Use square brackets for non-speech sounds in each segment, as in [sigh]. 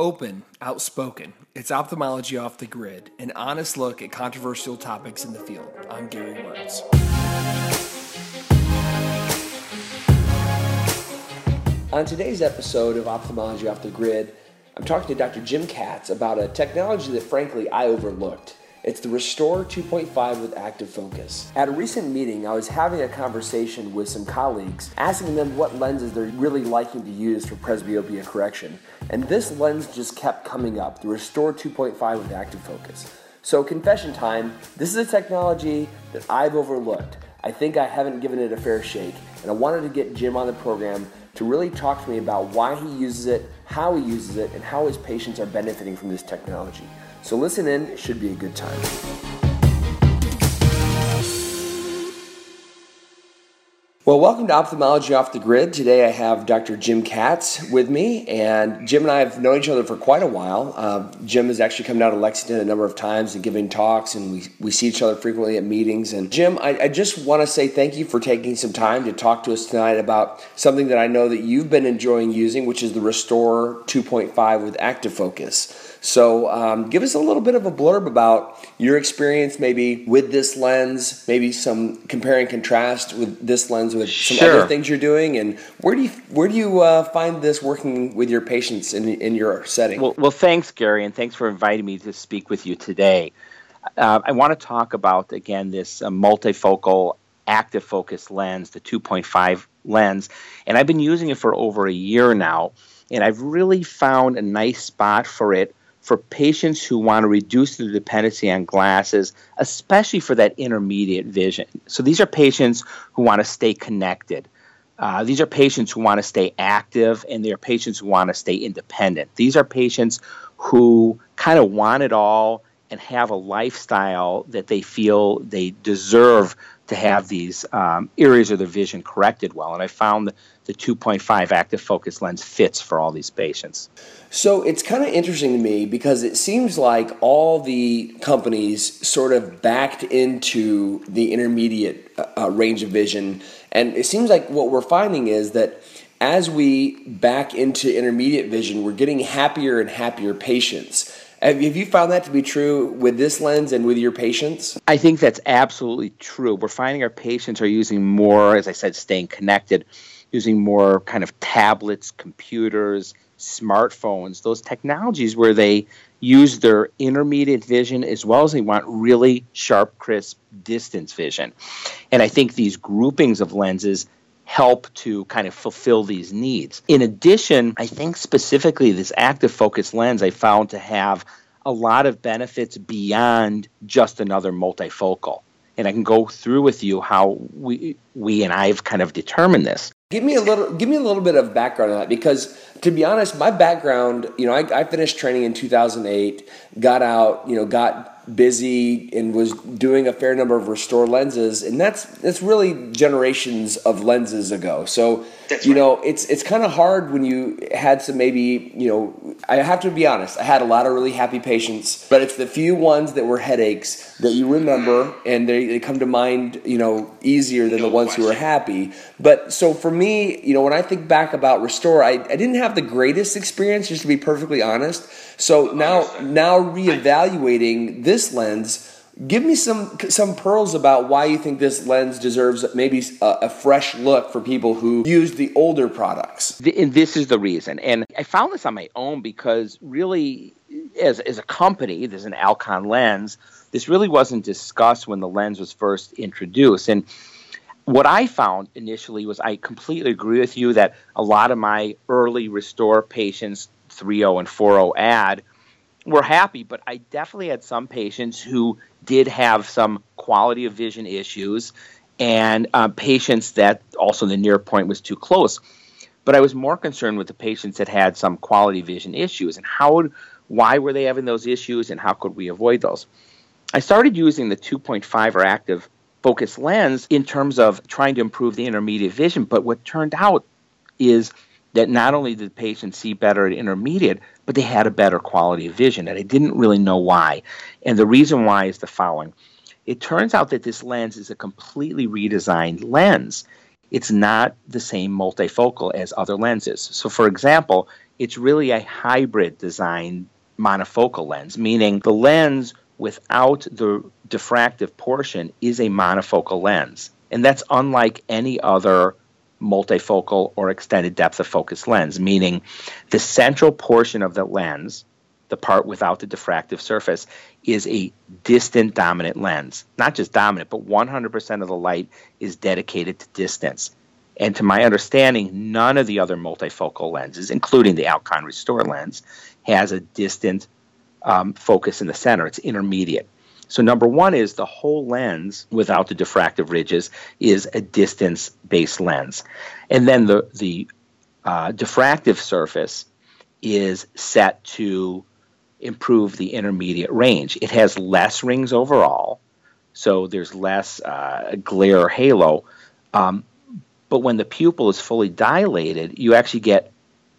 Open, outspoken. It's ophthalmology off the grid, an honest look at controversial topics in the field. I'm Gary Wörtz. On today's episode of Ophthalmology Off the Grid, I'm talking to Dr. Jim Katz about a technology that frankly I overlooked. It's the Restor 2.5 with active focus. At a recent meeting, I was having a conversation with some colleagues, asking them what lenses they're really liking to use for presbyopia correction. And this lens just kept coming up, the Restor 2.5 with active focus. So, confession time this is a technology that I've overlooked. I think I haven't given it a fair shake, and I wanted to get Jim on the program to really talk to me about why he uses it, how he uses it, and how his patients are benefiting from this technology. So listen in, it should be a good time. Well, welcome to Ophthalmology Off the Grid. Today I have Dr. Jim Katz with me, and Jim and I have known each other for quite a while. Uh, Jim has actually come down to Lexington a number of times and giving talks, and we, we see each other frequently at meetings. And Jim, I, I just want to say thank you for taking some time to talk to us tonight about something that I know that you've been enjoying using, which is the Restor 2.5 with Active Focus. So, um, give us a little bit of a blurb about your experience, maybe with this lens, maybe some compare and contrast with this lens with some Sure. other things you're doing, and where do you where do you uh, find this working with your patients in in your setting? Well, well, thanks, Gary, and thanks for inviting me to speak with you today. Uh, I want to talk about again this uh, multifocal active focus lens, the 2.5 lens, and I've been using it for over a year now, and I've really found a nice spot for it for patients who want to reduce the dependency on glasses, especially for that intermediate vision. So these are patients who want to stay connected. Uh, these are patients who want to stay active and they are patients who want to stay independent. These are patients who kind of want it all and have a lifestyle that they feel they deserve to have these um, areas of their vision corrected well. And I found the 2.5 active focus lens fits for all these patients. So it's kind of interesting to me because it seems like all the companies sort of backed into the intermediate uh, range of vision, and it seems like what we're finding is that as we back into intermediate vision, we're getting happier and happier patients. Have you found that to be true with this lens and with your patients? I think that's absolutely true. We're finding our patients are using more, as I said, staying connected, using more kind of tablets, computers, smartphones, those technologies where they use their intermediate vision as well as they want really sharp, crisp distance vision. And I think these groupings of lenses help to kind of fulfill these needs. In addition, I think specifically this active focus lens I found to have a lot of benefits beyond just another multifocal. And I can go through with you how we we and I've kind of determined this. Give me a little, give me a little bit of background on that because, to be honest, my background, you know, I, I finished training in 2008, got out, you know, got busy and was doing a fair number of Restor lenses, and that's that's really generations of lenses ago. So, you know, it's it's kind of hard when you had some maybe, you know, I have to be honest, I had a lot of really happy patients, but it's the few ones that were headaches that you remember, and they, they come to mind, you know, easier than the ones who were happy. But so for me, you know, when I think back about Restor, I, I didn't have the greatest experience, just to be perfectly honest. So now now reevaluating this lens, give me some some pearls about why you think this lens deserves maybe a, a fresh look for people who use the older products. Th- And this is the reason. And I found this on my own because really, as, as a company, there's an Alcon lens. This really wasn't discussed when the lens was first introduced. And what I found initially was I completely agree with you that a lot of my early Restor patients, 3.0 and 4.0 ad, were happy, but I definitely had some patients who did have some quality of vision issues and uh, patients that also the near point was too close. But I was more concerned with the patients that had some quality vision issues and how, why were they having those issues and how could we avoid those? I started using the 2.5 or active focus lens in terms of trying to improve the intermediate vision. But what turned out is that not only did the patients see better at intermediate, but they had a better quality of vision. And I didn't really know why. And the reason why is the following it turns out that this lens is a completely redesigned lens. It's not the same multifocal as other lenses. So, for example, it's really a hybrid design monofocal lens, meaning the lens without the diffractive portion is a monofocal lens. And that's unlike any other multifocal or extended depth of focus lens, meaning the central portion of the lens, the part without the diffractive surface, is a distant dominant lens. Not just dominant, but 100% of the light is dedicated to distance. And to my understanding, none of the other multifocal lenses, including the Alcon Restor lens, has a distant um, focus in the center. It's intermediate. So, number one is the whole lens without the diffractive ridges is a distance based lens. And then the, the uh, diffractive surface is set to improve the intermediate range. It has less rings overall, so there's less uh, glare or halo. Um, but when the pupil is fully dilated, you actually get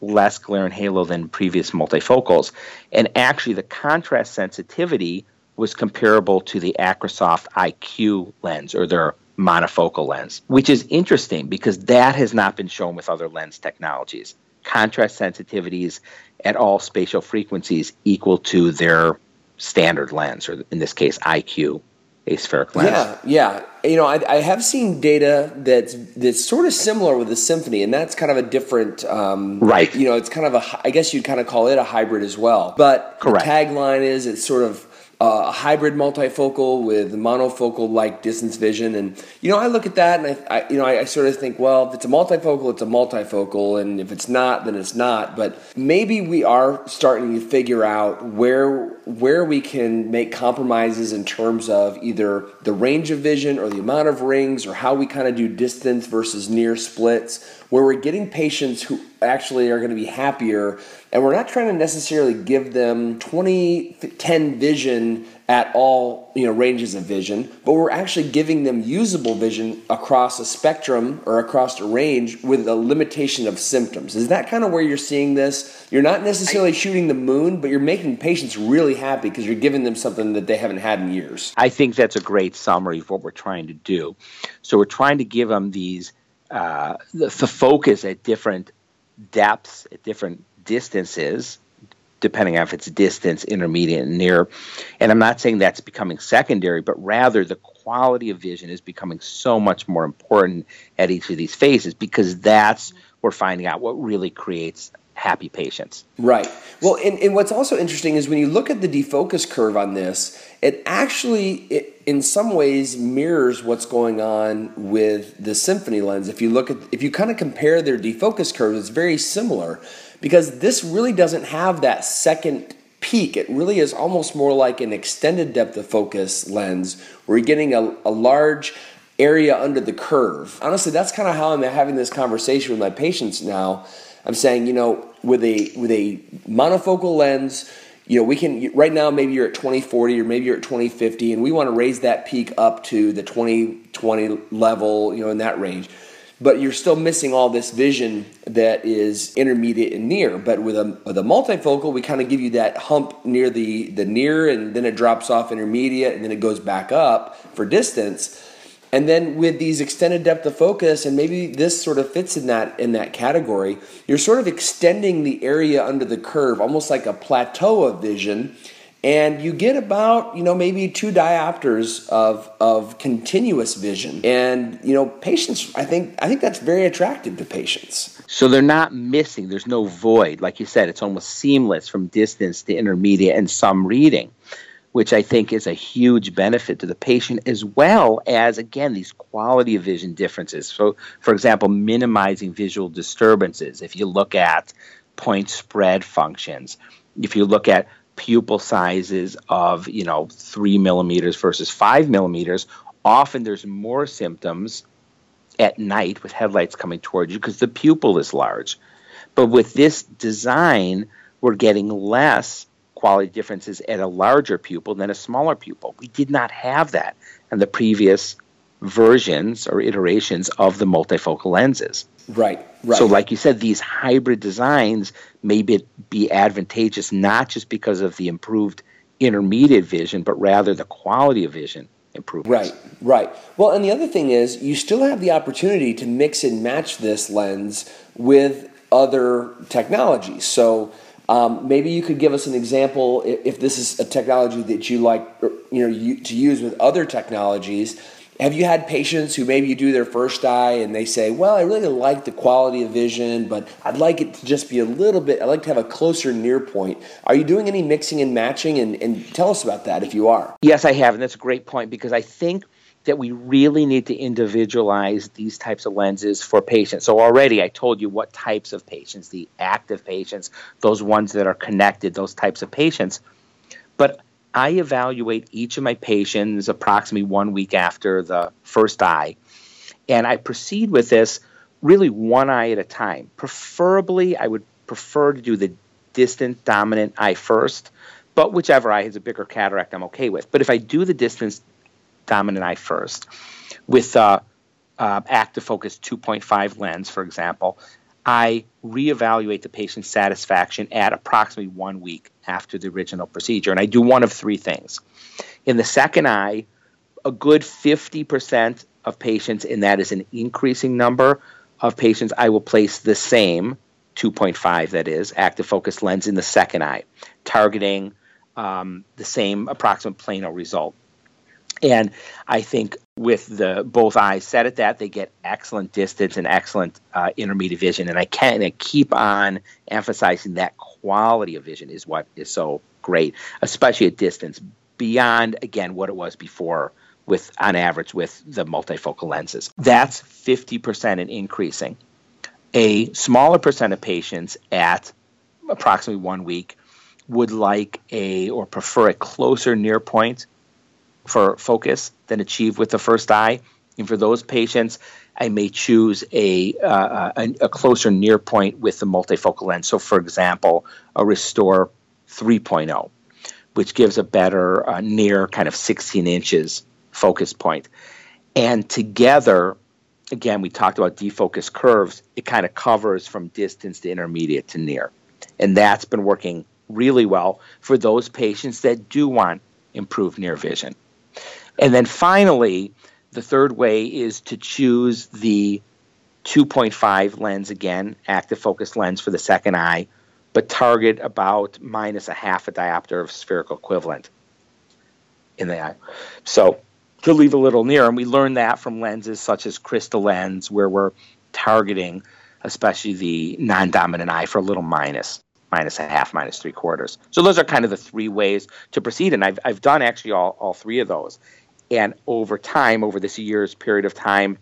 less glare and halo than previous multifocals. And actually, the contrast sensitivity was comparable to the AcrySof IQ lens or their monofocal lens, which is interesting because that has not been shown with other lens technologies. Contrast sensitivities at all spatial frequencies equal to their standard lens, or in this case, IQ aspheric lens. Yeah, yeah. You know, I, I, have seen data that's that's sort of similar with the Symfony, and that's kind of a different. Um, right. You know, it's kind of a. I guess you'd kind of call it a hybrid as well. But Correct. the tagline is it's sort of uh, a hybrid multifocal with monofocal like distance vision. And you know i look at that and i, I you know I, I, sort of think well if it's a multifocal it's a multifocal. And if it's not then it's not. But maybe we are starting to figure out where where we can make compromises in terms of either the range of vision or the amount of rings or how we kind of do distance versus near splits where we're getting patients who actually are going to be happier and we're not trying to necessarily give them 20 10 vision at all you know ranges of vision but we're actually giving them usable vision across a spectrum or across a range with a limitation of symptoms. Is that kind of where you're seeing this? You're not necessarily shooting the moon but you're making patients really happy because you're giving them something that they haven't had in years. I think that's a great summary of what we're trying to do. So we're trying to give them these uh, the, the focus at different depths, at different distances, depending on if it's distance, intermediate, and near. And I'm not saying that's becoming secondary, but rather the quality of vision is becoming so much more important at each of these phases because that's we're finding out what really creates happy patients. Right. Well, and, and what's also interesting is when you look at the defocus curve on this, it actually, it, in some ways, mirrors what's going on with the Symfony lens. If you look at, if you kind of compare their defocus curves, it's very similar because this really doesn't have that second peak. It really is almost more like an extended depth of focus lens where you're getting a, a large area under the curve. Honestly, that's kind of how I'm having this conversation with my patients now I'm saying, you know, with a with a monofocal lens, you know, we can right now maybe you're at 2040 or maybe you're at 2050 and we want to raise that peak up to the 2020 level, you know, in that range. But you're still missing all this vision that is intermediate and near. But with a with a multifocal, we kind of give you that hump near the the near and then it drops off intermediate and then it goes back up for distance and then with these extended depth of focus, and maybe this sort of fits in that in that category, you're sort of extending the area under the curve, almost like a plateau of vision, and you get about you know maybe two diopters of of continuous vision. And you know, patients, I think I think that's very attractive to patients. So they're not missing. There's no void, like you said. It's almost seamless from distance to intermediate and some reading which I think is a huge benefit to the patient, as well as, again, these quality of vision differences. So, for example, minimizing visual disturbances. If you look at point spread functions, if you look at pupil sizes of, you know, three millimeters versus five millimeters, often there's more symptoms at night with headlights coming towards you because the pupil is large. But with this design, we're getting less quality differences at a larger pupil than a smaller pupil. We did not have that in the previous versions or iterations of the multifocal lenses. Right, right. So, like you said, these hybrid designs may be, be advantageous not just because of the improved intermediate vision, but rather the quality of vision improvements. Right, right. Well, and the other thing is, you still have the opportunity to mix and match this lens with other technologies. So um, maybe you could give us an example if, if, this is a technology that you like, you know, you, to use with other technologies. Have you had patients who maybe you do their first eye and they say, "Well, I really like the quality of vision, but I'd like it to just be a little bit. I'd like to have a closer near point." Are you doing any mixing and matching? And, and tell us about that if you are. Yes, I have, and that's a great point because I think that we really need to individualize these types of lenses for patients. So already I told you what types of patients, the active patients, those ones that are connected, those types of patients. But I evaluate each of my patients approximately one week after the first eye. And I proceed with this really one eye at a time. Preferably, I would prefer to do the distant dominant eye first, but whichever eye has a bigger cataract, I'm okay with. But if I do the distance dominant eye first. With uh, uh, active focus 2.5 lens, for example, I reevaluate the patient's satisfaction at approximately one week after the original procedure. And I do one of three things. In the second eye, a good 50% of patients, and that is an increasing number of patients, I will place the same 2.5, that is, active focus lens in the second eye, targeting um, the same approximate plano result. And I think with the both eyes set at that, they get excellent distance and excellent uh, intermediate vision. And I can I keep on emphasizing that quality of vision is what is so great, especially at distance beyond again what it was before with on average with the multifocal lenses. That's 50% and increasing. A smaller percent of patients at approximately one week would like a or prefer a closer near point for focus than achieved with the first eye. And for those patients, I may choose a, uh, a, a, closer near point with the multifocal lens. So, for example, a Restor 3.0, which gives a better uh, near kind of 16 inches focus point. And together, again, we talked about defocus curves, it kind of covers from distance to intermediate to near. And that's been working really well for those patients that do want improved near vision. And then finally, the third way is to choose the 2.5 lens again, active focus lens for the second eye, but target about minus a half a diopter of spherical equivalent in the eye. So to leave a little near, and we learned that from lenses such as Crystalens, where we're targeting especially the non-dominant eye for a little minus minus a half, minus three quarters. So those are kind of the three ways to proceed, and I've I've done actually all, all three of those. And over time, over this year's period of time,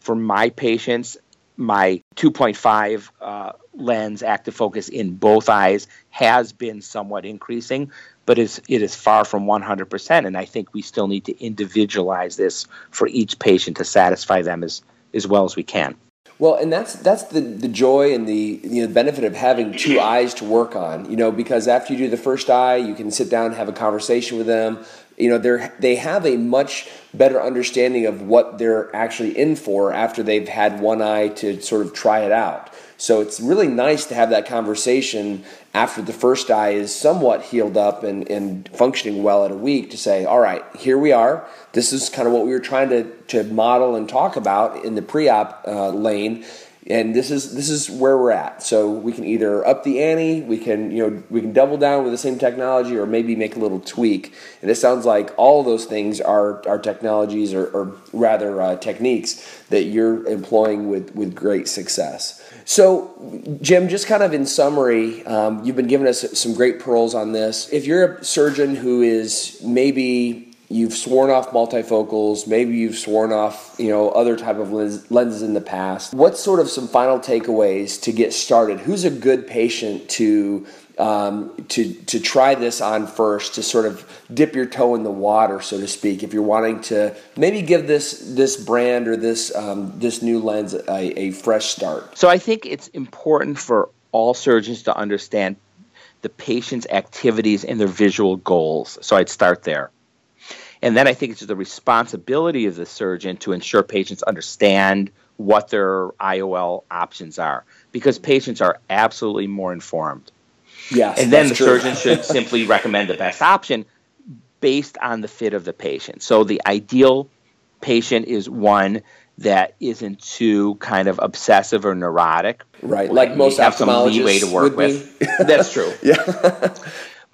for my patients, my 2.5 uh, lens active focus in both eyes has been somewhat increasing, but it is far from 100%. And I think we still need to individualize this for each patient to satisfy them as, as well as we can. Well, and that's that's the, the joy and the know, benefit of having two eyes to work on. You know, because after you do the first eye, you can sit down and have a conversation with them you know they they have a much better understanding of what they're actually in for after they've had one eye to sort of try it out. So it's really nice to have that conversation after the first eye is somewhat healed up and, and functioning well at a week to say all right here we are. This is kind of what we were trying to, to model and talk about in the pre-op uh, lane and this is this is where we're at. So we can either up the ante, we can you know we can double down with the same technology, or maybe make a little tweak. And it sounds like all those things are are technologies, or, or rather uh, techniques that you're employing with with great success. So, Jim, just kind of in summary, um, you've been giving us some great pearls on this. If you're a surgeon who is maybe you've sworn off multifocals maybe you've sworn off you know other type of lens, lenses in the past. What's sort of some final takeaways to get started? Who's a good patient to um, to to try this on first to sort of dip your toe in the water so to speak if you're wanting to maybe give this this brand or this um, this new lens a, a fresh start? So i think it's important for all surgeons to understand the patient's activities and their visual goals. So i'd start there and then I think it's the responsibility of the surgeon to ensure patients understand what their IOL options are because patients are absolutely more informed. Yes. And then the true. surgeon should [laughs] simply recommend the best option based on the fit of the patient. So the ideal patient is one that isn't too kind of obsessive or neurotic. Right, like most have some leeway to work with. That's true. [laughs] yeah.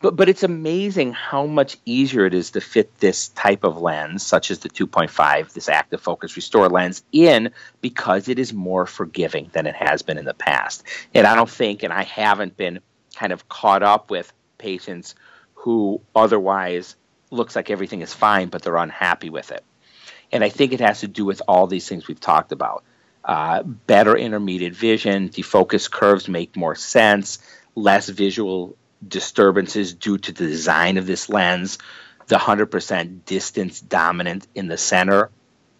But but it's amazing how much easier it is to fit this type of lens, such as the 2.5, this active focus Restor lens, in because it is more forgiving than it has been in the past. And I don't think, and I haven't been kind of caught up with patients who otherwise looks like everything is fine, but they're unhappy with it. And I think it has to do with all these things we've talked about. Uh, better intermediate vision, defocus curves make more sense, less visual disturbances due to the design of this lens, the 100% distance dominant in the center.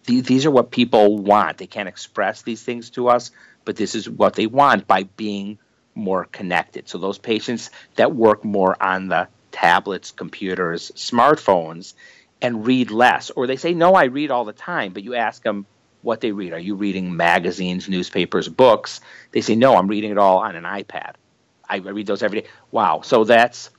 These are what people want. They can't express these things to us, but this is what they want by being more connected. So, those patients that work more on the tablets, computers, smartphones, and read less, or they say, No, I read all the time, but you ask them what they read. Are you reading magazines, newspapers, books? They say, No, I'm reading it all on an iPad. I read those every day. Wow. So that's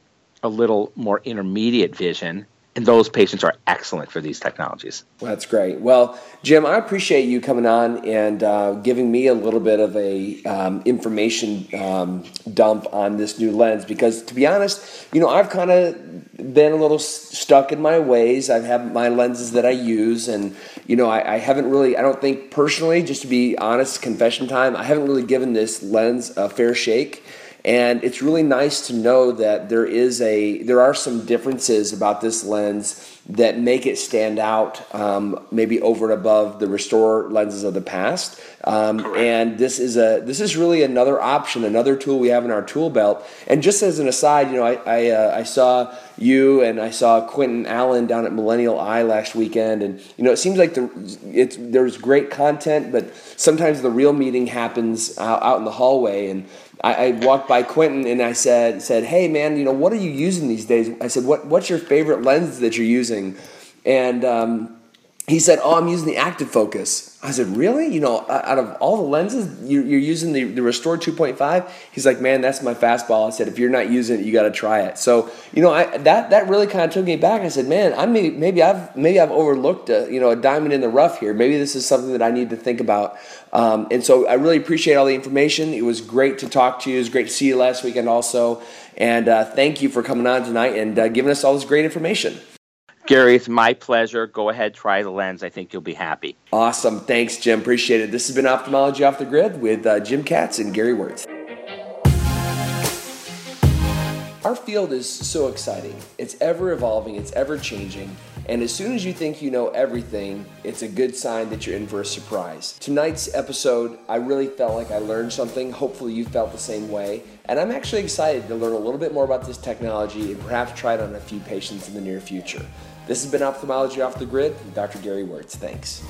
a little more intermediate vision. And those patients are excellent for these technologies. That's great. Well, Jim, I appreciate you coming on and uh, giving me a little bit of a um, information um, dump on this new lens because, to be honest, you know, I've kind of been a little stuck in my ways. I have my lenses that I use, and you know, I, I haven't really. I don't think personally, just to be honest, confession time. I haven't really given this lens a fair shake and it's really nice to know that there is a there are some differences about this lens that make it stand out um, maybe over and above the Restor lenses of the past. Um, and this is a this is really another option another tool we have in our tool belt. And just as an aside you know i i, uh, I saw you and i saw quentin allen down at millennial eye last weekend and you know it seems like the it's there's great content but sometimes the real meeting happens out, out in the hallway and I, I, walked by Quentin and I said, said, "Hey man, you know what are you using these days?" I said, "What what's your favorite lens that you're using?" And um, he said, "Oh, I'm using the active focus." I said, "Really? You know, out of all the lenses, you're, using the, the Restor 2.5?" He's like, "Man, that's my fastball." I said, "If you're not using it, you got to try it." So, you know, I, that that really kind of took me back. I said, "Man, I maybe maybe I've maybe I've overlooked a you know a diamond in the rough here. Maybe this is something that I need to think about." Um, and so, I really appreciate all the information. It was great to talk to you. It was great to see you last weekend, also. And uh, thank you for coming on tonight and uh, giving us all this great information. Gary, it's my pleasure. Go ahead, try the lens. I think you'll be happy. Awesome. Thanks, Jim. Appreciate it. This has been Ophthalmology Off the Grid with uh, Jim Katz and Gary Wörtz. Our field is so exciting. It's ever evolving, it's ever changing, and as soon as you think you know everything, it's a good sign that you're in for a surprise. Tonight's episode, I really felt like I learned something. Hopefully, you felt the same way. And I'm actually excited to learn a little bit more about this technology and perhaps try it on a few patients in the near future. This has been Ophthalmology Off the Grid with Dr. Gary Wörtz. Thanks.